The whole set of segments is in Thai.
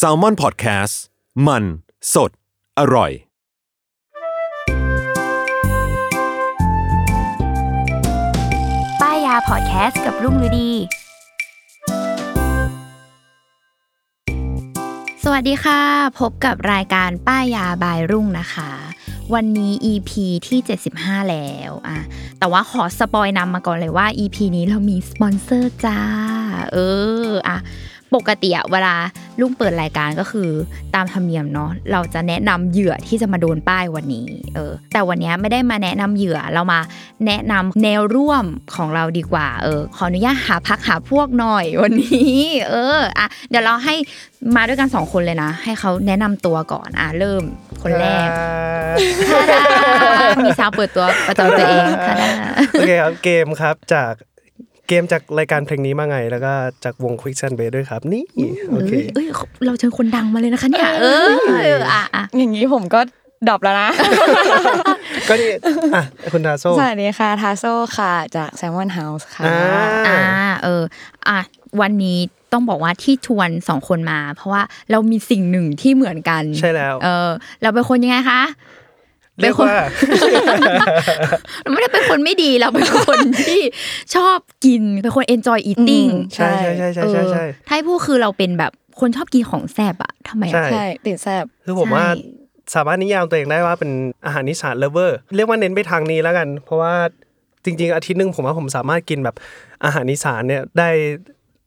s a l ม o n PODCAST มัน สด อร่อย ป้ายยาพอดแคสต์กับรุ่งฤดี สวัสดีค่ะ พบกับรายการป้ายยาบายรุ่งนะคะ วันนี้ EP ที่ 75 แล้วอะแต่ว่าขอ spoil นำมาก่อนเลยว่า EP นี้เรามีสปอนเซอร์จ้า เอออะ ปกติอะเวลาลุงเปิดรายการก็คือ ตามธรรมเนียมเนาะเราจะแนะนำเหยื่อที่จะมาโดนป้ายวันนี้เออแต่วันนี้ไม่ได้มาแนะนำเหยื่อเรามาแนะนำแนวร่วมของเราดีกว่าเออขออนุญาตหาพักหาพวกหน่อยวันนี้ เอออะเดี๋ยวเราให้มาด้วยกันสองคนเลยนะ ให้เขาแนะนำตัวก่อนอะเริ่มคนแรกทาดามีสาวเปิดตัวประจำตัวเองทาดาโอเคครับเกมครับจาก เกมจากรายการเพลงนี้มาไง แล้วก็จากวง Quick s a n d b a s ด้วยครับ นี่โอเคเอ้ยเราเชิญคนดังมาเลยนะคะเนี่ยเออเอออะอะอย่างนี้ผมก็ดรอปแล้วนะ ก็นี่อะคุณทาโซสวัสดีค่ะทาโซค่ะจาก Salmon House ค่ะอ่าอ่าเอออะวันนี้ต้องบอกว่าที่ชวนสองคนมา เพราะว่าเรามีสิ่งหนึ่งที่เหมือนกัน ใช่แล้ว เออ เราเป็นคนยังไงคะ เรียกว่าเราไม่ได้เป็นคนไม่ดีเราเป็นคนที่ชอบกินเป็นคน enjoy eating อืมใช่ใช่ใช่ใช่ใช่ใช่เออถ้าให้พูดคือเราเป็นแบบคนชอบกินของแซ่บอะทำไมใช่อะใช่ติดแซบคือผมว่าใช่สามารถนิยามตัวเองได้ว่าเป็นอาหารอีสาน lover เรียกว่าเน้นไปทางนี้แล้วกัน เพราะว่าจริง ๆ อาทิตย์หนึ่งผมว่าผมสามารถกินแบบอาหารนิสานเนี่ยได้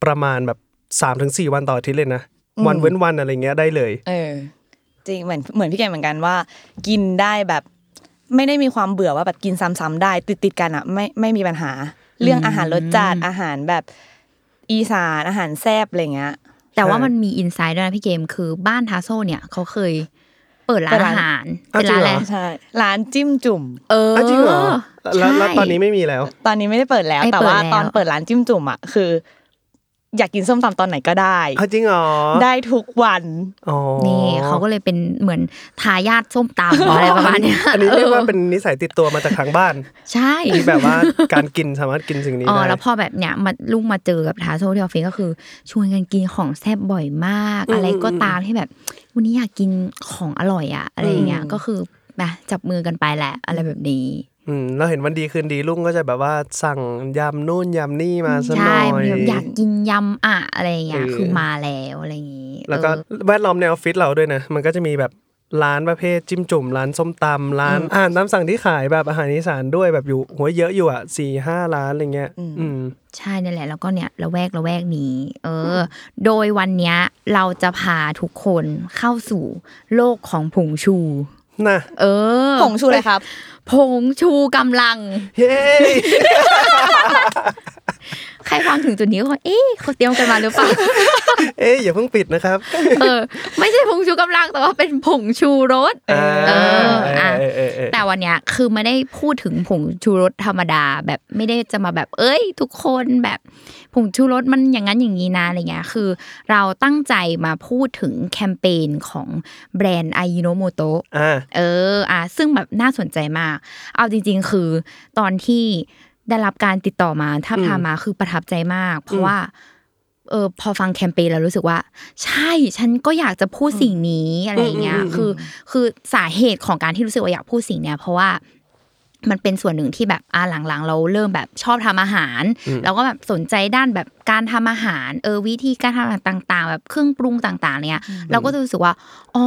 ประมาณแบบสามถึงสี่วันต่ออาทิตย์เลยนะวันเว้นวันอะไรเงี้ยได้เลยเออ จริงเหมือนเหมือนพี่แกเหมือนกันว่า กินได้แบบไม่ได้มีความเบื่อว่าแบบกินซ้ำๆได้ ติดติดๆกันอะไม่ไม่มีปัญหา เรื่องอาหารรสจัดอาหารแบบอีสานอาหารแซ่บอะไรเงี้ย แต่ว่าใช่มันมีอินไซด์ด้วยนะพี่เกมคือบ้านทาโซเนี่ยเขาเคยเปิดร้าเปินดร้าอานหารอ้าวเป็นร้านอะไรจริงเหรอใช่ร้านจิ้มจุ่ม เอออะจริงเหรอแล้วแล้วใช่ตอนนี้ไม่มีแล้ว ตอนนี้ไม่ได้เปิดแล้วไม่แต่เปิดว่าแล้วตอนเปิดร้านจิ้มจุ่มอะคือ อยากกินส้มตำตอนไหนก็ได้อ้าวจริงเหรอได้ทุกวันอ๋อนี่เขาก็เลยเป็นเหมือนทายาทส้มตำอะไรประมาณเนี้ยอันนี้เรียกว่าออเป็นนิสัยติดตัวมาจากทางบ้าน ใช่ที่แบบว่าการกินสามารถกินสิ่งนี้อ๋อได้แล้วพอแบบเนี้ยมาลุงมาเจอกับทาโซที่ออฟฟิศก็คือ ชวนกันกินของแซ่บบ่อยมากอืมอะไรก็ตามที่แบบ วันนี้อยากกินของอร่อยอะอะไรอย่างเงี้ยก็คือนะจับมือกันไปแหละอะไรแบบนี้ อืมเราเห็นวันดีคืนดีลุงก็จะแบบว่าสั่งยำนู่นยำนี่มาซะหน่ใช่อยมันแบบอยากกินยำอะอะไรอย่างเงี้ยเออคือมาแล้วอะไรอย่างงี้ แล้วก็เออแวดล้อมในออฟฟิศเราด้วยนะ มันก็จะมีแบบร้านประเภทจิ้มจุ่มร้านส้มตำร้านอาหารตามสั่งที่ขายแบบอาหารอีสานด้วยแบบอยู่หัวเยอะอยู่อะสี่ห้าร้านอะไรเงี้ยอืมใช่นั่นแหละแล้วก็เนี่ยละแวกละแวกนี้ เออ โดยวันเนี้ยเราจะพาทุกคนเข้าสู่โลกของผงชู น่ะเออผงชูเลยครับ ผงชูกำลังเฮ้ ใครฟังถึงจุดนี้ก็เอ๊ะเขาเตรียมกันมาหรือเปล่าเอ๊ะอย่าเพิ่งปิดนะครับ เออ ไม่ใช่ผงชูกำลังแต่ว่าเป็นผงชูรสเอออะเออเออเออแต่วันเนี้ยคือไม่ได้พูดถึงผงชูรสธรรมดา แบบไม่ได้จะมาแบบ เอ้ย ทุกคนแบบผงชูรสมันอย่างนั้นอย่างนี้นะอะไรเงี้ยคือ เราตั้งใจมาพูดถึงแคมเปญของแบรนด์ไอโนโมโตอ่าเอออะซึ่งแบบน่าสนใจมาก เอาจริง ๆ คือตอนที่ ได้รับการติดต่อมาท้าบทามมาคือประทับใจมาก เพราะว่า เออพอฟังแคมเปญแล้วรู้สึกว่า ใช่ฉันก็อยากจะพูดสิ่งนี้อะไรอย่างเงี้ยอืมอืมคือ คือสาเหตุของการที่รู้สึกว่าอยากพูดสิ่งเนี้ยเพราะว่ามันเป็นส่วนหนึ่งที่แบบอ่าหลังๆ เราเริ่มแบบชอบทำอาหารแล้วก็แบบสนใจด้านแบบการทำอาหาร เออวิธีการทำอาหารต่าง ๆ แบบเครื่องปรุงต่าง ๆ เนี่ย เราก็จะรู้สึกว่า อ๋อ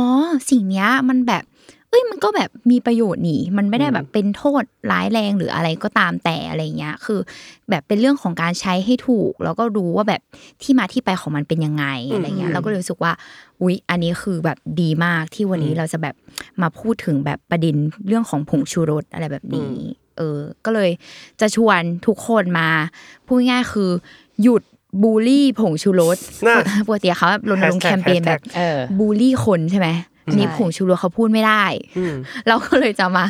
สิ่งเนี้ยมันแบบ เอ้ยมันก็แบบมีประโยชน์นี่มันไม่ได้แบบเป็นโทษร้ายแรงหรืออะไรก็ตามแต่อะไรเงี้ย คือ แบบเป็นเรื่องของการใช้ให้ถูก แล้วก็รู้ว่าแบบที่มาที่ไปของมันเป็นยังไงอะไรเงี้ยเราก็เลยรู้สึกว่าอุ๊ยอันนี้คือแบบดีมากที่วันนี้เราจะแบบมาพูดถึงแบบประเด็นเรื่องของผงชูรสอะไรแบบนี้ เออ ก็เลยจะชวนทุกคนมาพูดง่ายๆคือ หยุดบูลลี่ผงชูรสน่ะปกติเขาแบบรณรงค์แค Hashtag มเปญแบบเออบูลลี่คนใช่ไหม อันนี้ใช่ผงชูรสเขาพูดไม่ได้อืมเราก็เลยจะมา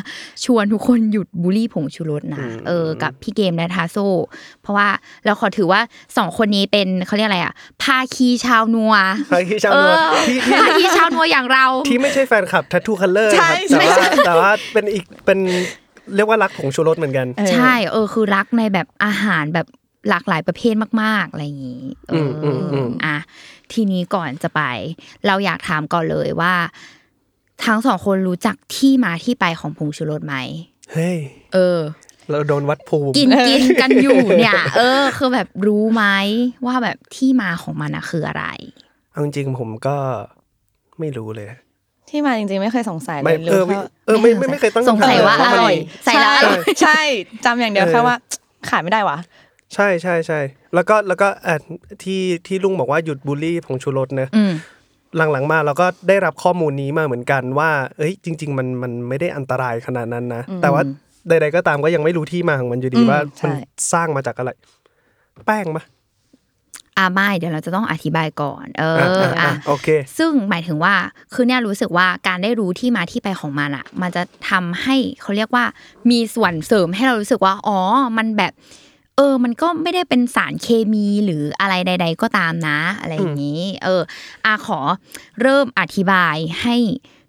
ชวนทุกคนหยุดบูลลี่ผงชูรสนะอืมเออกับพี่เกมและทาโซเพราะว่าเราขอถือว่าสองคนนี้เป็นเขาเรียกอะไรอะภาคีชาวนัวใครที่ชาวนัวเออที่ที่ภาคีชาวนัวอย่างเรา ที่ไม่ใช่แฟนคลับ Tattoo Color ใช่ครับแต่ว่าใช่แต่ว่าเป็นอีกเป็นเรียกว่ารักผงชูรสเหมือนกันเออใช่เออคือรักในแบบอาหารแบบ หลากหลายประเภทมาก ๆ อะไรอย่างนี้เอออมอืมอืมอะทีนี้ก่อนจะไป เราอยากถามก่อนเลยว่า ทั้งสองคนรู้จักที่มาที่ไปของผงชูรสไหมเฮ้ยเออ เราโดนวัดภูมิกินกินกันอยู่เนี่ย เออ คือแบบรู้ไหมว่าแบบที่มาของมันอะคืออะไรเอาจริงๆผมก็ไม่รู้เลยที่มาจริงๆไม่เคยสงสัยเลไม่ยเออรู้ไม่แค่เออไม่ไม่ไม่เคยตั้งสงสัยว่าคำถมอร่อยใส่แล้วอร่อยใช่จำอย่างเดียวเออแค่ว่าขายไม่ได้วะ ใช่ใช่ใช่แล้วก็แล้วก็เอ่อที่ที่ลุงบอกว่าหยุดบูลลี่ผงชูรสเนอะอืมหลังๆมาเราก็ได้รับข้อมูลนี้มาเหมือนกันว่า เอ้ยจริง ๆ มันมันไม่ได้อันตรายขนาดนั้นนะแต่ว่าใดๆก็ตามก็ยังไม่รู้ที่มาของมันอยู่ดีอืมว่ามันใช่สร้างมาจากอะไร แป้งมะอ่าไม่เดี๋ยวเราจะต้องอธิบายก่อน เอออะอะอะอะโอเค ซึ่งหมายถึงว่าคือเนี่ยรู้สึกว่าการได้รู้ที่มาที่ไปของมันอะ มันจะทำให้เขาเรียกว่ามีส่วนเสริมให้เรารู้สึกว่า อ๋อ มันแบบ เออ มันก็ไม่ได้เป็นสารเคมีหรืออะไรใด ๆ ก็ตามนะ อะไรอย่างนี้ เอออาขอเริ่มอธิบายให้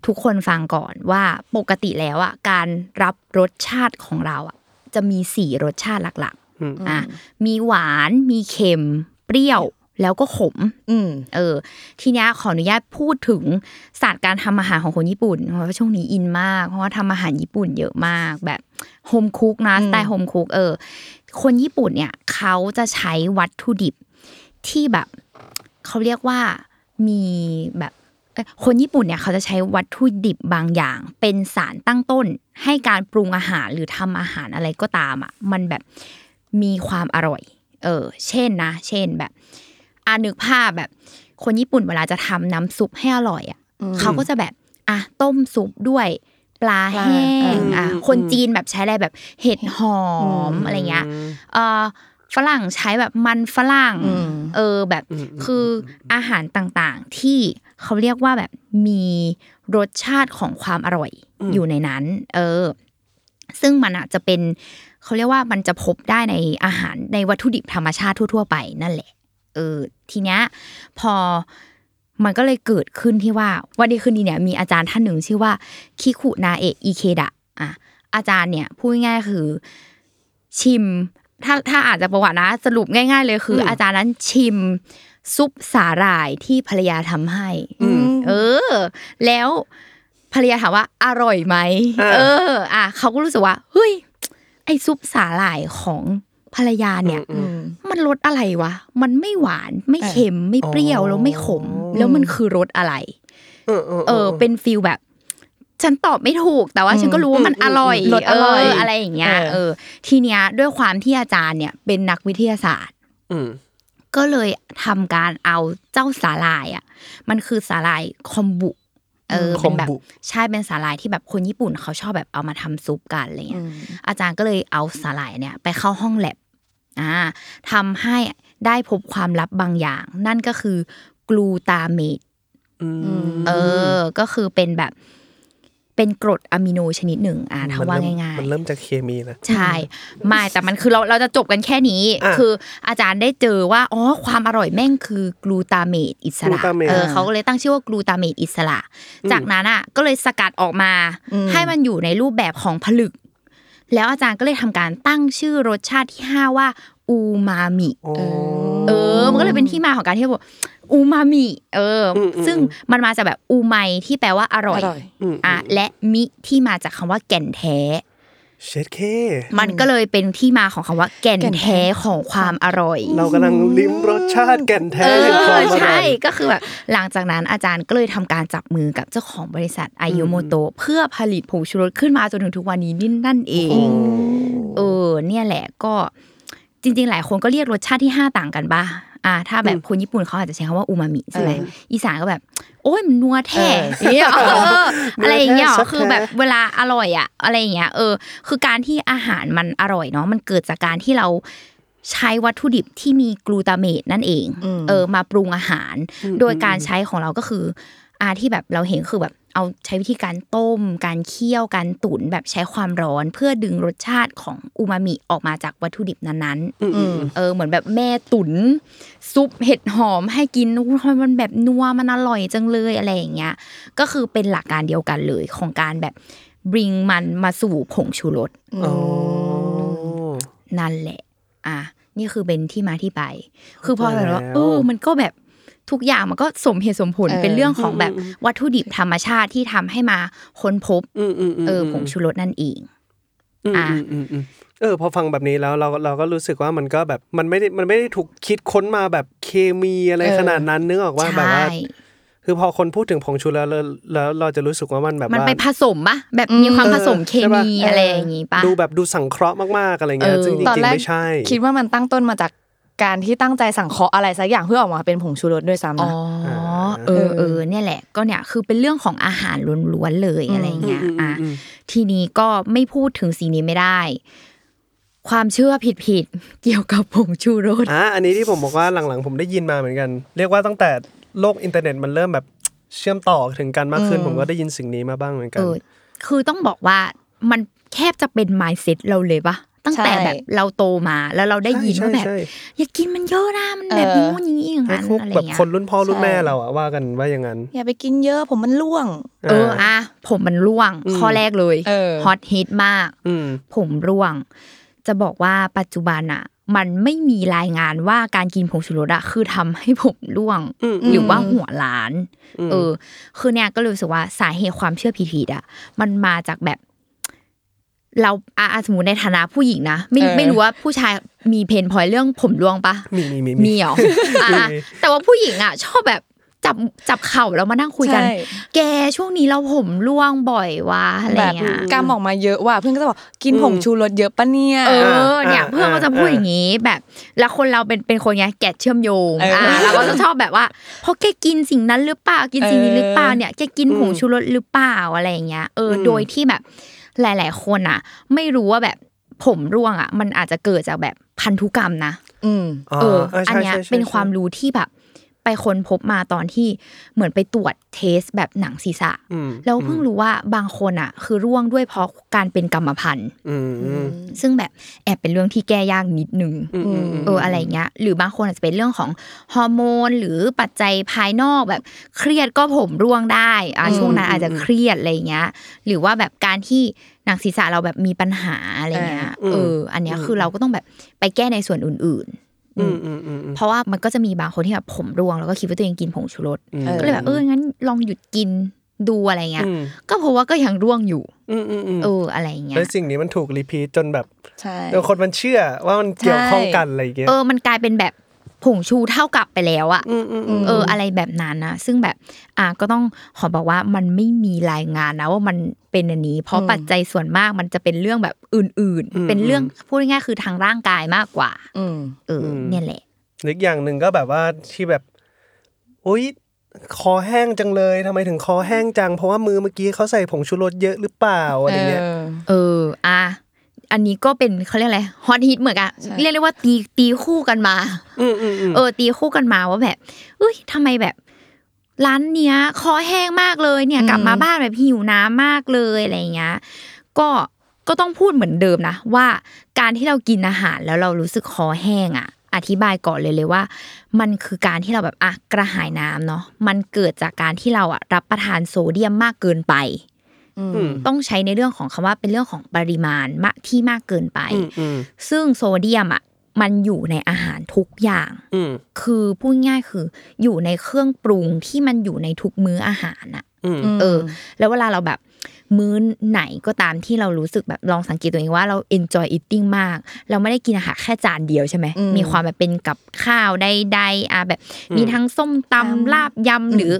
ทุกคนฟังก่อนว่าปกติแล้วอะการรับรสชาติของเราอะจะมีสี่รสชาติหลักอืมๆอะมีหวานมีเค็ม เปรี้ยวแล้วก็ขม อืมเออ ทีเนี้ยขออนุญาตพูดถึงศาสตร์การทำอาหารของคนญี่ปุ่น เพราะว่าช่วงนี้อินมาก เพราะว่าทำอาหารญี่ปุ่นเยอะมาก แบบ โฮมคุกนะอืมสไตล์โฮมคุกเออ คนญี่ปุ่นเนี่ยเขาจะใช้วัตถุดิบที่แบบเขาเรียกว่ามีแบบเอ้ยคนญี่ปุ่นเนี่ยเขาจะใช้วัตถุดิบบางอย่าง เป็นสารตั้งต้น ให้การปรุงอาหารหรือทำอาหารอะไรก็ตามอะมันแบบมีความอร่อย เออ เช่นนะ เช่นแบบอานึกภาพแบบ คนญี่ปุ่นเวลาจะทำน้ำซุปให้อร่อยอะเขาก็จะแบบอะต้มซุปด้วย ปลาปลาแห้งอืมอะอืมคนจีนแบบใช้อะไรแบบเห็ดหอมอืมอะไรเงี้ยเออฝรั่งใช้แบบมันฝรั่งอืมเออแบบคืออาหารต่างๆที่เขาเรียกว่าแบบมีรสชาติของความอร่อยอยู่ในนั้น เออ ซึ่งมันอะจะเป็นเขาเรียกว่ามันจะพบได้ในอาหารในวัตถุดิบธรรมชาติทั่ว ๆ ไปนั่นแหละ เออ ทีเนี้ยพอ มันก็เลยเกิดขึ้นที่ว่า วันดีคืนดีเนี่ยมีอาจารย์ท่านหนึ่งชื่อว่าคิคุนาเอะอิเคดะอะอาจารย์เนี่ยพูดง่ายๆคือชิม ถ้าถ้าอาจจะประวัตินะ สรุปง่าย ๆ เลยคือออาจารย์นั้นชิมซุปสาหร่ายที่ภรรยาทำให้เออ แล้วภรรยาถามว่าอร่อยไหมอ่าเออ อะเขาก็รู้สึกว่าเฮ้ยไอซุปสาหร่ายของ ภรรยาเนี่ยอืมมันรสอะไรวะ มันไม่หวานไม่เค็มไม่เปรี้ยวแล้วไม่ขม แล้วมันคือรสอะไรเออเออเออเป็นฟิลแบบ ฉันตอบไม่ถูก แต่ว่าฉันก็รู้ว่ามันอร่อยรสอร่อยเอะไรอย่างเงี้ยเออเออ ทีเนี้ยด้วยความที่อาจารย์เนี่ย เป็นนักวิทยาศาสตร์อืมก็เลยทำการเอาเจ้าสาหร่ายอะ มันคือสาหร่ายคอมบุเออคเป็อนมแบบบุใช่เป็นสาหร่ายที่แบบคนญี่ปุ่นเขาชอบแบบเอามาทำซุปกันอะไรเงี้ยอาจารย์ก็เลยเอาสาหร่ายเนี่ย ไปเข้าห้องแลบ อ่าทำให้ได้พบความลับบางอย่าง นั่นก็คือกลูตาเมตอืมเออ ก็คือเป็นแบบเป็นกรดอะมิโนชนิดหนึ่งอ่าถ้าว่าเริ่มง่ายมันๆเริ่มจากเคมีนะ ใช่ไม่แต่มันคือเราเราจะจบกันแค่นี้อะคืออาจารย์ได้เจอว่าอ๋อความอร่อยแม่งคือกลูตาเมตอิสระกลูตาเมตเออเขาก็เลยตั้งชื่อว่ากลูตาเมตอิสระ จากนั้นอะก็เลยสกัดออกมา ให้มันอยู่ในรูปแบบของผลึก แล้วอาจารย์ก็เลยทำการตั้งชื่อรสชาติที่ห้าว่าอูมามิโอ้เออ มันก็เลยเป็นที่มาของการที่บอกอูมามิ เอออมอืมซึ่งมันมาจากแบบอูไมที่แปลว่าอร่อยอร่อยอืมอะ และมิที่มาจากคำว่าแก่นแท้ เชดเค มันก็เลยเป็นที่มาของคำว่าแก่นแก่นแท้แท้ของความอร่อย เรากำลังลิ้มรสชาติแก่นแท้เอแห่งควาอมอร่ใช่อยก็คือแบบหลังจากนั้นอาจารย์ก็เลยทำการจับมือกับเจ้าของบริษัทไอโยโมโตเพื่อผลิตผงชูรสขึ้นมาจนถึงทุกวันนี้นี่นั่นเอง เออ เนี่ยแหละก็จริง ๆ หลายคนก็เรียกรสชาติที่ห้าต่างกันบ้า อ่าถ้าแบบคนญี่ปุ่นเขาอาจจะใช้คำว่าอูมามิใช่ไหมเอออีสานก็แบบ โอ้ยมันนัวแท้เออเนี่ยเอออะไรอย่างเงี้ยนัวแท้คือแบบสักแท้เวลาอร่อยอะอะไรอย่างเงี้ยเออ คือการที่อาหารมันอร่อยเนาะมันเกิดจากการที่เราใช้วัตถุดิบที่มีกลูตาเมตนั่นเองอืมเออ มาปรุงอาหาร โดยการใช้ของเราก็คือ อาที่แบบเราเห็นคือแบบเอาใช้วิธีการต้ม การเคี่ยวการตุ๋นแบบใช้ความร้อน เพื่อดึงรสชาติของอูมามิออกมาจากวัตถุดิบนั้นๆอืมเออเหมือนแบบแม่ตุ๋นซุปเห็ดหอมให้กินอุ๊ยทำไมมันแบบนัวมันอร่อยจังเลยอะไรอย่างเงี้ยก็คือเป็นหลักการเดียวกันเลยของการแบบ bring มันมาสู่ผงชูรสอ๋อนั่นแหละ อะนี่คือเป็นที่มาที่ไป คือพอแบบว่าแล้วเออมันก็แบบ ทุกอย่างมันก็สมเหตุสมผลเออเป็นเรื่องของแบบวัตถุดิบธรรมชาติที่ทำให้มาค้นพบอืมอืมมเออผงชูรสนั่นเองอืมอะอืมอืมอืมเออพอฟังแบบนี้แล้วเราเราก็รู้สึกว่ามันก็แบบมันไม่ได้มันไม่ได้ถูกคิดค้นมาแบบเคมีอะไรเออขนาดนั้นนึกออกว่าแบบใช่ว่าคือพอคนพูดถึงผงชูรสแล้วแล้วแล้วเราจะรู้สึกว่ามันแบบมันว่าไปผสมปะแบบมีความผสมเคใช่ปะมีอะไรอย่างงี้ปะดูแบบดูสังเคราะห์มากๆอะไรเงี้ยเออซึ่งจตอนริงแรๆกไม่ใช่ คิดว่ามันตั้งต้นมาจาก การที่ตั้งใจสั่งเคราะห์อะไรสักอย่างเพื่อออกมาเป็นผงชูรสด้วยซ้ำอ๋อนะเออเออเนี่ยแหละ ก็เนี่ยคือเป็นเรื่องของอาหารล้วนๆเลยอะไรเงี้ยอะทีนี้ก็ไม่พูดถึงสิ่งนี้ไม่ได้ ความเชื่อผิดๆเกี่ยวกับผงชูรสอะอันนี้ที่ผมบอกว่าหลังๆ ผมได้ยินมาเหมือนกัน เรียกว่าตั้งแต่โลกอินเทอร์เน็ตมันเริ่มแบบเชื่อมต่อถึงกันมากขึ้น ผมก็ได้ยินสิ่งนี้มาบ้างเหมือนกัเอนอคือต้องบอกว่ามันแคบจะเป็น mindset เราเลยปะ ตั้งแต่ใช่แบบเราโตมาแล้วเราได้ยินใช่ว่าแบบใช่อย่ากินมันเยอะนะมันแบบเออนู้นอย่างนี้อย่างให้นั้นพวกอะไรแบบเงี้ยคนรุ่นพ่อรุ่นใช่แม่เราอะว่ากันว่าอย่างนั้น อย่าไปกินเยอะผมมันร่วง เอออะผมมันร่วง ข้อแรกเลยเออฮอตฮิตมากอืมผมร่วง จะบอกว่าปัจจุบันอะมันไม่มีรายงานว่าการกินผงชูรสอะคือทำให้ผมร่วงอืมหรือว่าหัวล้าน เออ คือเนี่ยก็เลยรู้สึกว่าสาเหตุความเชื่อผิดๆอะมันมาจากแบบ เราอะสมมติในฐานะผู้หญิงนะไม่เออไม่รู้ว่าผู้ชายมีเพนพอยเรื่องผมร่วงปะมีมีมีมีเหรออะมีแต่ว่าผู้หญิงอะชอบแบบจับจับเข่าแล้วมานั่งคุยกันใช่แกช่วงนี้เราผมร่วงบ่อยว่ะอะไรแบบเงี้ยกำออกมาเยอะว่ะเพื่อนก็จะบอกกินผงชูรสเยอะปะเนี่ยเออเนี่ยอ่าเพื่อนก็จะพูดอย่างนี้แบบแล้วคนเราเป็นเป็นคนไงแกะเชื่อมโยงเอออ่อ่าเราก็จะชอบแบบว่าเพราะแกกินสิ่งนั้นหรือเปล่ากินสิ่งนี้หรือเปล่าเนี่ยแกกินผงชูรสหรือเปล่าอะไรอย่างเงี้ยเอออมโดยที่แบบ หลาย ๆ คนอะ ไม่รู้ว่าแบบผมร่วงอะ มันอาจจะเกิดจากแบบพันธุกรรมนะ อืมเออใช่อันเนี้ยใช่ใช่เป็นใช่ความรู้ที่แบบ ไปค้นพบมาตอนที่เหมือนไปตรวจเทสแบบหนังศีรษะอืมแล้วเพิ่งรู้ว่าบางคนอะ คือร่วงด้วยเพราะการเป็นกรรมพันธุ์อืมอืมซึ่งแบบแอบเป็นเรื่องที่แก้ยากนิดนึงอืมอืมเอออะไรเงี้ย หรือบางคนอาจจะเป็นเรื่องของฮอร์โมน หรือปัจจัยภายนอกแบบเครียดก็ผมร่วงได้อะช่วงนั้นอาจจะเครียดอะไรเงี้ย หรือว่าแบบการที่หนังศีรษะเราแบบมีปัญหาอะไรเงี้ยอืมเออ อันเนี้ยคือเราก็ต้องแบบไปแก้ในส่วนอื่น ๆอืมอืมอืมอืมเพราะว่ามันก็จะมีบางคนที่แบบผมร่วงแล้วก็คิดว่าตัวเองกินผงชูรสอืมก็เลยแบบเอองั้นลองหยุดกินดูอะไรเงี้ยอืมก็เพราะว่าก็ยังร่วงอยู่อืมอืมอืมเอออะไรเงี้ยแล้วสิ่งนี้มันถูกรีพีทจนแบบใช่เดี๋ยวคนมันเชื่อว่ามันเกี่ยวข้องกันอะไรอย่างเงี้ยเออมันกลายเป็นแบบ ผงชูเท่ากับไปแล้วอะอืมอืมอืมเออ อะไรแบบนั้นนะซึ่งแบบอะก็ต้องขอบอกว่ามันไม่มีรายงานนะว่ามันเป็นอันนี้ เพราะปัจจัยส่วนมากมันจะเป็นเรื่องแบบอื่น ๆ เป็นเรื่องพูดง่ายๆคือทางร่างกายมากกว่าอืมเอออ เนี่ยแหละหรืออกอย่างหนึ่งก็แบบว่าที่แบบอุ้ยคอแห้งจังเลยทำไมถึงคอแห้งจัง เพราะว่ามือเมื่อกี้เขาใส่ผงชูรสเยอะหรือเปล่าอะไรเงี้ยเอออะ อันนี้ก็เป็นเขาเรียกอะไรฮอตฮิตเหมือนกันใช่เรียกได้ว่าตีตีคู่กันมาอืมอืมอืมเออ ตีคู่กันมาว่าแบบเอ้ยทำไมแบบร้านเนี้ยคอแห้งมากเลยเนี่ย กลับมาบ้านแบบหิวน้ำมากเลยอะไรเงี้ย ก็ก็ต้องพูดเหมือนเดิมนะว่าการที่เรากินอาหารแล้วเรารู้สึกคอแห้งอะ อธิบายก่อนเลยเลยว่า มันคือการที่เราแบบอะกระหายน้ำเนาะมันเกิดจากการที่เราอะรับประทานโซเดียมมากเกินไปอืม ต้องใช้ในเรื่องของคำว่าเป็นเรื่องของปริมาณมากที่มากเกินไปอืมอืมซึ่งโซเดียมอะมันอยู่ในอาหารทุกอย่างอืมคือพูดง่ายคือ อยู่ในเครื่องปรุงที่มันอยู่ในทุกมื้ออาหารอะอืมเออ แล้วเวลาเราแบบมื้อไหนก็ตามที่เรารู้สึกแบบลองสังเกตตัวเองว่าเรา enjoy eating มาก เราไม่ได้กินอาหารแค่จานเดียวใช่ไหมอืมมีความแบบเป็นกับข้าวใดๆอะแบบ มีทั้งส้มตำลาบยำหรือ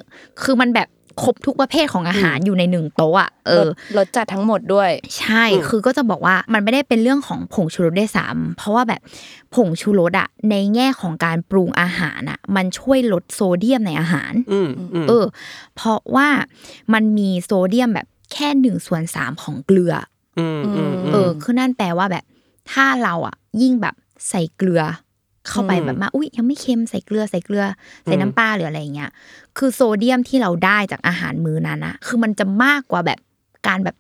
คือมันแบบ ครบทุกประเภทของอาหารอยู่ในหนึ่งโต๊ะอะเออรสจัดทั้งหมดด้วย ใช่คือก็จะบอกว่ามันไม่ได้เป็นเรื่องของผงชูรสได้วยซ้ำเพราะว่าแบบผงชูรสอะในแง่ของการปรุงอาหารอะมันช่วยลดโซเดียมในอาหารอืมอืมเออ เพราะว่ามันมีโซเดียมแบบแค่หนึ่งส่วนสามของเกลืออืมอืมอเออคือนั่นแปลว่าแบบ ถ้าเราอะยิ่งแบบใส่เกลือ เข้าไปอืมแบบมาอุ้ยยังไม่เค็มใส่เกลือใส่เกลือใส่น้ำปลาหรืออะไรอย่างเงี้ยคือโซเดียมที่เราได้จากอาหารมื้อนั้นอะคือมันจะมากกว่าแบบการแบบ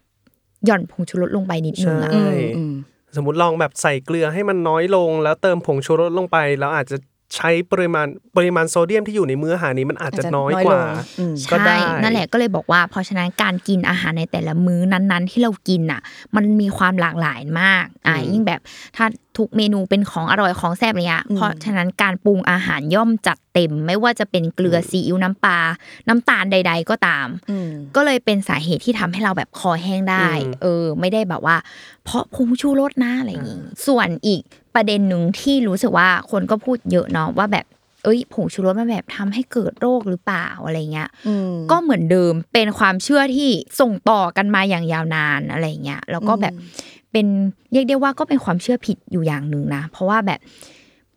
หย่อนผงชูรสลงไปนิดนึงอะใช่อืมสมมติลองแบบใส่เกลือให้มันน้อยลง แล้วเติมผงชูรสลงไป แล้วอาจจะ ใช้ปริมาณปริมาณโซเดียมที่อยู่ในมื้ออาหารนี้มันอาจจะอาจจะน้อยน้อยกว่าลงอืมก็ใช่ได้นั่นแหละก็เลยบอกว่า เพราะฉะนั้นการกินอาหารในแต่ละมื้อนั้นๆ ที่เรากินอะ มันมีความหลากหลายมากอ่ายิ่งแบบถ้าทุกเมนูเป็นของอร่อยของแซ่บอะไรเงี้ยเพราะฉะนั้นการปรุงอาหารย่อมจัดเต็ม ไม่ว่าจะเป็นเกลือซีอิ๊วน้ำปลาน้ำตาลใด ๆ ก็ตามอืมก็เลยเป็นสาเหตุที่ทำให้เราแบบคอแห้งได้อืมเออ ไม่ได้แบบว่า เพราะผงชูรสนะอะไรอย่างงี้ส่วนอีก ประเด็นหนึ่งที่รู้สึกว่าคนก็พูดเยอะเนาะว่าแบบ เอ้ยผงชูรสมันแบบทำให้เกิดโรคหรือเปล่าอะไรเงี้ยอืมก็เหมือนเดิมเป็นความเชื่อที่ส่งต่อกันมาอย่างยาวนานอะไรเงี้ยแล้วก็แบบเป็นเรียกได้ว่าก็เป็นความเชื่อผิดอยู่อย่างหนึ่งนะ เพราะว่าแบบ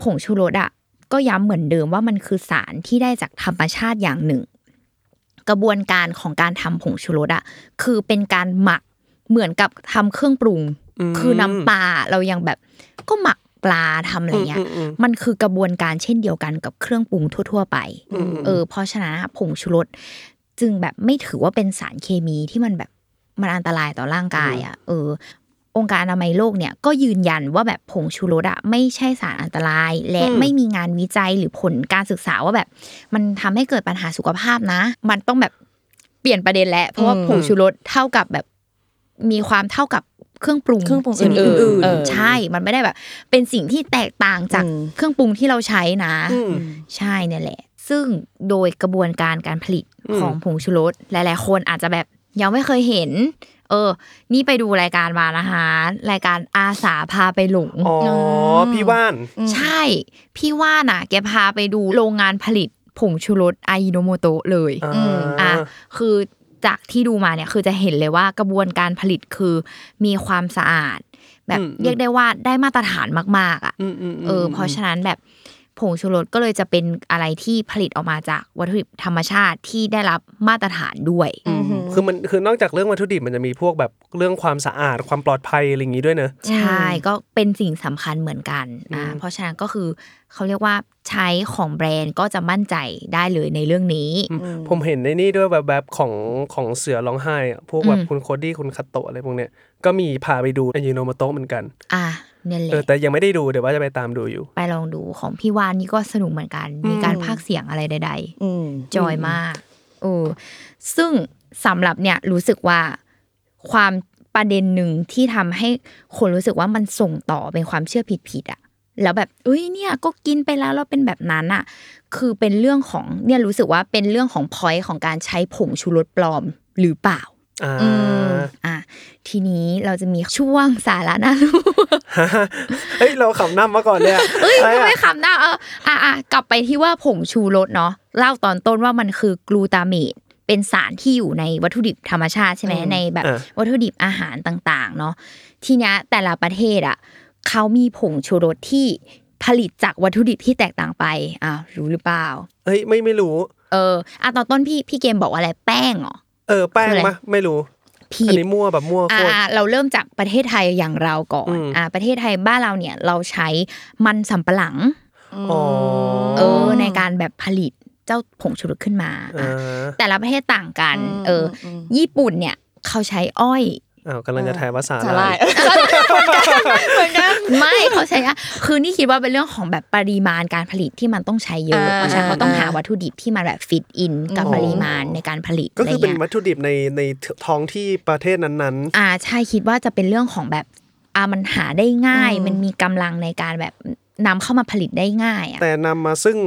ผงชูรสอะก็ย้ำเหมือนเดิมว่ามันคือสารที่ได้จากธรรมชาติอย่างหนึ่ง กระบวนการของการทำผงชูรสอะคือเป็นการหมักเหมือนกับทำเครื่องปรุงอืมคือน้ำปลาเรายังแบบก็หมัก ปลาทำอะไรเงี้ยอืมอืมมันคือกระบวนการเช่นเดียวกันกับเครื่องปรุงทั่ว ๆ ไปอืมเออเพราะฉะนั้นอะผงชูรสจึงแบบไม่ถือว่าเป็นสารเคมีที่มันแบบมันอันตรายต่อร่างกายอะเออ องค์การอนามัยโลกเนี่ยก็ยืนยันว่าแบบผงชูรสอะไม่ใช่สารอันตราย และไม่มีงานวิจัยหรือผลการศึกษาว่าแบบ มันทำให้เกิดปัญหาสุขภาพนะ มันต้องแบบเปลี่ยนประเด็นแล้วเพราะว่าอืมผงชูรสเท่ากับแบบมีความเท่ากับ เครื่องปรุงเครื่องปรุงชนิดอื่นๆอื่นเออๆใช่ มันไม่ได้แบบ เป็นสิ่งที่แตกต่างจากอืมเครื่องปรุงที่เราใช้นะอืมใช่เนี่ยแหละ ซึ่งโดยกระบวนการการผลิตอืมของผงชูรสหลายๆคนอาจจะแบบยังไม่เคยเห็น เออ นี่ไปดูรายการมานะคะ รายการอาสาพาไปหลง อ๋อ พี่ว่าน ใช่ พี่ว่าน่ะ แกพาไปดูโรงงานผลิตผงชูรสอายิโนโมโตะเลย อ่าอะคือ จากที่ดูมาเนี่ยคือจะเห็นเลยว่ากระบวนการผลิตคือมีความสะอาด แบบอืมเรียกได้ว่าได้มาตรฐานมาก ๆ อะอืมอืมมเออ เพราะฉะนั้นแบบ ผงชูรสก็เลยจะเป็นอะไรที่ผลิตออกมาจากวัตถุดิบธรรมชาติที่ได้รับมาตรฐานด้วยอืมคือมันคือนอกจากเรื่องวัตถุดิบมันจะมีพวกแบบเรื่องความสะอาดความปลอดภัยอะไรอย่างนี้ด้วยเนอะใช่ก็เป็นสิ่งสำคัญเหมือนกันอ่าอืมเพราะฉะนั้นก็คือเขาเรียกว่าใช้ของแบรนด์ก็จะมั่นใจได้เลยในเรื่องนี้ ผมเห็นในนี่ด้วยแบบแบบของของเสือร้องไห้อะพวกแบบอืมคุณโคดี้คุณคาโตะอะไรพวกเนี้ยก็มีพาไปดูอายิโนโมโตะเหมือนกัน อะ เนี่ยแหเออละแต่ยังไม่ได้ดูเดี๋ยวว่าจะไปตามดูอยู่ ไปลองดูของพี่วานนี่ก็สนุกเหมือนกัน มีการพากย์เสียงอะไรใดๆอืมจอยมากเออซึ่งสำหรับเนี่ยรู้สึกว่าความประเด็นหนึ่งที่ทำให้คนรู้สึกว่ามันส่งต่อเป็นความเชื่อผิดๆอะแล้วแบบเอ้ยเนี่ยก็กินไปแล้วเราเป็นแบบนั้นอะคือเป็นเรื่องของเนี่ยรู้สึกว่าเป็นเรื่องของพอยต์ของการใช้ผงชูรสปลอมหรือเปล่า อ่าอะทีนี้เราจะมีช่วงสาระน่ารู้เฮ้ยเราขำน้ำมาก่อนเนี่ยเอ้ยอะไรอะไม่คำหน้าเอออะอะกลับไปที่ว่าผงชูรสเนาะเล่าตอนต้นว่ามันคือกลูตาเมตเป็นสารที่อยู่ในวัตถุดิบธรรมชาติใช่ไหมในแบบอะวัตถุดิบอาหารต่าง ๆ เนาะทีเนี้ยแต่ละประเทศอะเขามีผงชูรสที่ผลิตจากวัตถุดิบที่แตกต่างไปอะรู้หรือเปล่าเฮ้ยไม่ไม่รู้ เอออะตอนต้นพี่พี่เกมบอกว่าอะไรแป้งเหรอ เออแป้งคืออะไรมะไม่รู้ผิอันดนี้มั่วแบบมั่วโคอ่าตรเราเริ่มจากประเทศไทยอย่างเราก่อนอืมอ่า ประเทศไทยบ้านเราเนี่ยเราใช้มันสำปะหลังอ๋อเออในการแบบผลิตเจ้าผงชูรสขึ้นมาอ่าอะแต่ละประเทศต่างกันอืมเอออมญี่ปุ่นเนี่ยเขาใช้อ้อย อ้าวกำลังจะถ่ายภาษาสาหร่ายเหมือนกันไม่เขาใช้อะคือนี่คิดว่าเป็นเรื่องของแบบปริมาณการผลิตที่มันต้องใช้เยอะอ่าเพราะฉะนั้นเขาต้องหาอ่าวัตถุดิบที่มันแบบฟิตอินกับอ๋อปริมาณในการผลิตก็อะไรคือเป็นเงี้ยวัตถุดิบในในท้องที่ประเทศนั้นอ่าใช่คิดว่าจะเป็นเรื่องของแบบอ่ามันหาได้ง่ายอืมมันมีกำลังในการแบบนำเข้ามาผลิตได้ง่ายอะๆแต่นำมาซึ่ง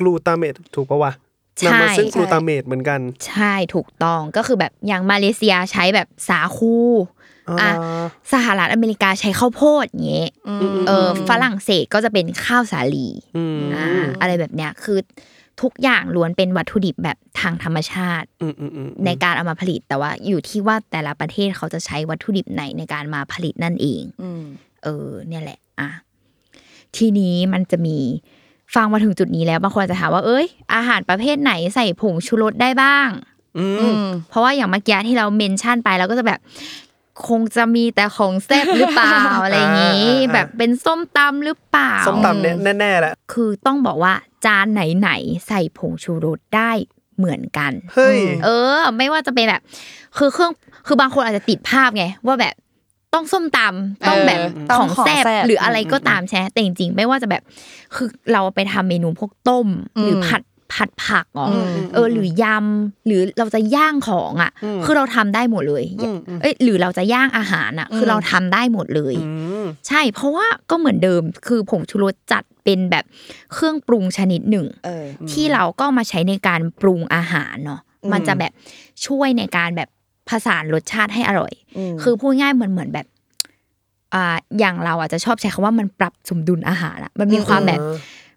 กลูตาเมตถูกปะวะใช่ นำมาซึ่งใช่กลูตาเมตเหมือนกัน ใช่ถูกต้องก็คือแบบอย่างมาเลเซียใช้แบบสาคูอะสหรัฐอเมริกาใช้ข้าวโพดอย่างเงี้ยเออฝรั่งเศสก็จะเป็นข้าวสาลีอืมอ่าอะไรแบบเนี้ยคือทุกอย่างล้วนเป็นวัตถุดิบแบบทางธรรมชาติอืมอืมอืมในการเอามาผลิตแต่ว่าอยู่ที่ว่าแต่ละประเทศเขาจะใช้วัตถุดิบไหนในการมาผลิตนั่นเองอืมเออ เนี่ยแหละ อะทีนี้มันจะมี ฟังมาถึงจุดนี้แล้วบางคนอาจจะถามว่าเอ้ย อาหารประเภทไหนใส่ผงชูรสได้บ้าง อือืมมเพราะว่าอย่างเมื่อกี้ที่เราเมนชั่นไปเราก็จะแบบ คงจะมีแต่ของแซ่บหรือเปล่าอะไรอย่างงี้อ่าอ่าแบบเป็นส้มตำหรือเปล่า ส้มตำเนี่ยแน่ๆแหละคือต้องบอกว่าจานไหนๆใส่ผงชูรสได้เหมือนกัน เฮ้ย เออ ไม่ว่าจะเป็นแบบ คือเครื่อง คือบางคนอาจจะติดภาพไง ว่าแบบ ต้องส้มตำต้องแบบเออของแซ่บต้องของแซ่บหรืออะไรก็ตามใช่ไหมแต่จริงๆไม่ว่าจะแบบคือเราไปทำเมนูพวกต้มหรือผัดผัดผักอ๋ออเออหรือยำหรือเราจะย่างของอะ คือเราทำได้หมดเลยเอ้ยหรือเราจะย่างอาหารอะ คือเราทำได้หมดเลยใช่เพราะว่าก็เหมือนเดิมคือผงชูรสจัดเป็นแบบเครื่องปรุงชนิดหนึ่งเออที่เราก็มาใช้ในการปรุงอาหารเนาะอืมมันจะแบบช่วยในการแบบ ผสานรสชาติให้อร่อยอืมคือพูดง่ายเหมือนเหมือนแบบอ่าอย่างเราอาจจะชอบใช้คำว่ามันปรับสมดุลอาหารอะมันมีความแบบ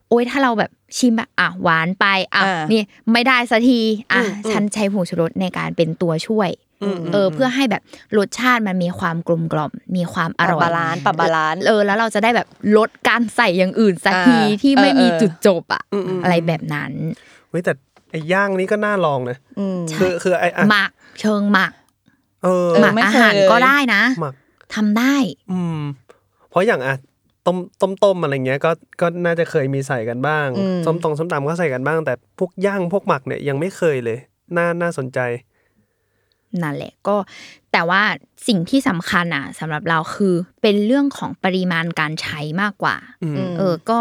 โอ๊ยถ้าเราแบบชิมแบบอะหวานไปอะอ่านี่ไม่ได้สักทีอะอืมอืมฉันใช้ผงชูรสในการเป็นตัวช่วยเออเพื่อให้แบบรสชาติมันมีความกลมกล่อม มีความอร่อยปรับ balance ปรับ balance เออแล้วเราจะได้แบบลดการใส่อย่างอื่นสักทีอ่าที่ไม่เออมีเออจุดจบอะอืมอืมอะไรแบบนั้นเฮ้ยแต่ไอ้ย่างนี้ก็น่าลองนะอืมคือคือไอ้อะหมักเชิงหมักเออเออ หมักไม่อาเคยหารก็ได้นะหมักทำได้ อืม เพราะอย่างอะต้มต้มต้มอะไรเงี้ยก็ก็น่าจะเคยมีใส่กันบ้างอืมส้มตรงส้มตำก็ใส่กันบ้าง แต่พวกย่างพวกหมักเนี่ยยังไม่เคยเลย น่าน่าสนใจนั่นแหละก็แต่ว่าสิ่งที่สำคัญอะสำหรับเราคือเป็นเรื่องของปริมาณการใช้มากกว่าอืมเออ ก็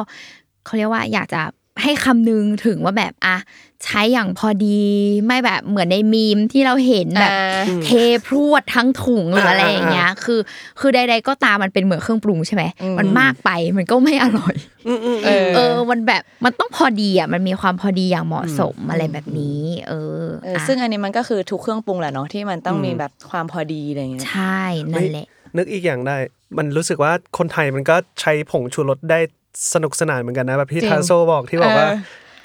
เขาเรียกว่าอยากจะ ให้คำนึงถึงว่าแบบอะใช้อย่างพอดีไม่แบบเหมือนในมีมที่เราเห็นแบบอ่าเทพรวดทั้งถุงหรืออะไรอย่างเงี้ย คือ คือใด ๆ ก็ตามมันเป็นเหมือนเครื่องปรุงใช่ไหมอืมมันมากไปมันก็ไม่อร่อยเออเออมันแบบมันต้องพอดีอะมันมีความพอดีอย่างเหมาะสมอะไรแบบนี้ เออเอออะซึ่งอันนี้มันก็คือทุกเครื่องปรุงแหละเนาะที่มันต้องมีแบบความพอดีอะไรอย่างเงี้ยใช่นั่นแหละนึกอีกอย่างได้ มันรู้สึกว่าคนไทยมันก็ใช้ผงชูรสได้ สนุกสนานเหมือนกันนะแบบพี่จริงทาโซบอกที่บอกว่าเออ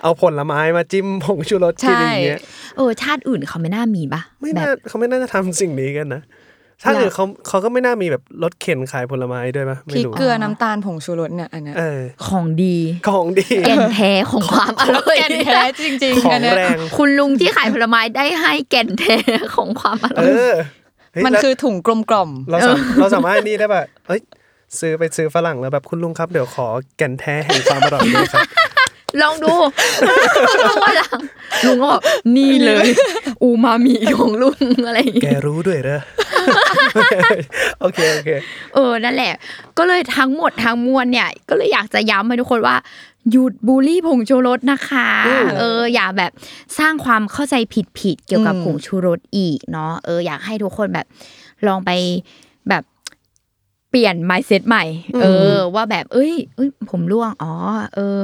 เอาผลไม้มาจิ้มผงชูรสกินอย่างเงี้ยเออชาติอื่นเขาไม่น่ามีปะไม่แบน่าบเขาไม่น่าจะทำสิ่งนี้กันนะถ้าเกิดเขาเขาก็ไม่น่ามีแบบรถเข็นขายผลไม้ด้วยปะพไม่ริกรู้เกลือน้ำตาลผงชูรสเนี่ยอันเนี้ยเออของดีของดีแก่นแท้ของความอร่อยแก่นแท้จริงขๆออังนเนี้ยแรงคุณลุงที่ขายผลไม้ได้ให้แก่นแท้ของความอร่เออยอเฮ้ยมันแล้วคือถุงกลมกล่อมเราสามเราสามารถนี่ได้ป่ะเอ้ย ซื้อไปซื้อฝรั่งแล้วแบบคุณลุงครับเดี๋ยวขอแก่นแท้แห่งความอร่อยด้วยครับลองดูวันหลังลุงก็บอกนี่เลย อูมามิของลุงอะไรอย่างแกเงี้ยรู้ด้วยเหรอโอเคโอเคเออนั่นแหละ ก็เลยทั้งหมดทั้งมวลเนี่ย ก็เลยอยากจะย้ำให้ทุกคนว่าหยุดบูลลี่ผงชูรสนะคะอืมเออ อย่าแบบสร้างความเข้าใจผิดๆเกี่ยวกับอืมผงชูรสอีกเนาะเอออยากให้ทุกคนแบบลองไปแบบ เปลี่ยน mindset ใหม่ เออ ว่าแบบ เอ้ยเอ้ย ผมร่วง อ๋อ เออ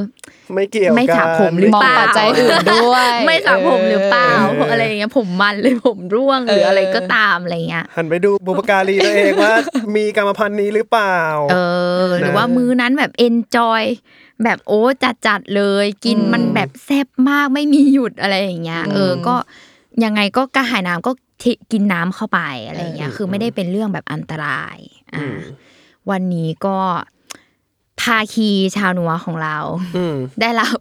ไม่เกี่ยวไม่สระกันผมหรือมองเปล่าปัจจัยอื่นด้วย ไม่สระผมหรือเปล่าเอออะไรอย่างเงี้ย ผมมันเลยผมร่วงหรืออะไรก็ตามอะไรเงี้ย หันไปดูบุปการีตัวเองว่า มีกรรมพันธุ์นี้หรือเปล่า เออ หรือว่ามื้อนั้นแบบ enjoy แบบโอ้จัดจัดๆเลย กินอืมมันแบบแซ่บมากไม่มีหยุดอะไรอย่างเงี้ย เออ ก็ยังไงก็กระหายน้ำก็ทิกินน้ำเข้าไปอะไรอย่างเงี้ย คือไม่ได้เป็นเรื่องแบบอันตรายอ่า วันนี้ก็ภาคีชาวนัวของเราอืมได้รับ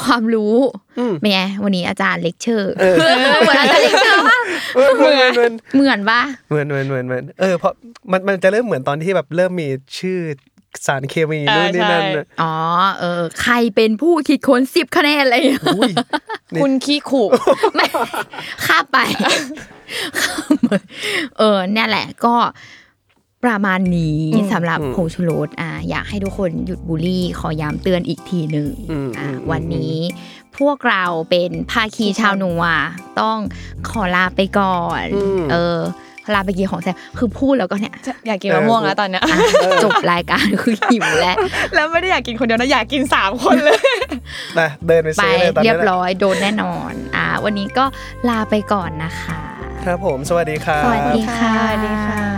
ความรู้อืมเป็นไงวันนี้อาจารย์เลคเชอร์เออเหมือนอาจารย์เลคเชอร์ป่ะเหมือนเหมือนเหมือนป่ะเหมือนเหมือนเหมือนเหมือนเออเพราะมันมันจะเริ่มเหมือนตอนที่แบบเริ่มมีชื่อสารเคมีนู่นนี่นั่นน่ะอ๋อเออ ใครเป็นผู้คิดค้นสิบคะแนนอะไรอย่างเงี้ยอุ้ยคุณขี้ขู่ไม่ข้ามไป เออเนี่ยแหละก็ ประมาณนี้สำหรับผงชูรสอะอยากให้ทุกคนหยุดบูลลี่ ขอย้ำเตือนอีกทีหนึ่งอืมอะอืมวันนี้พวกเราเป็นภาคีชาวนัวต้องขอลาไปก่อน เออลาไปกินของแซ่บคือพูดแล้วก็เนี่ยอยากกินมะม่วงแล้วตอนเนี้ยอะจบรายการคือหิวแล้ว แล้วไม่ได้อยากกินคนเดียวนะอยากกินสามคนเลยไปเดินไปไปซื้อเลยตอนเรีนี้ยบร้อยโดนแน่นอน อ่า วันนี้ก็ลาไปก่อนนะคะ ครับผมสวัสดีครับสวัสดีค่ะสวัสดีค่ะ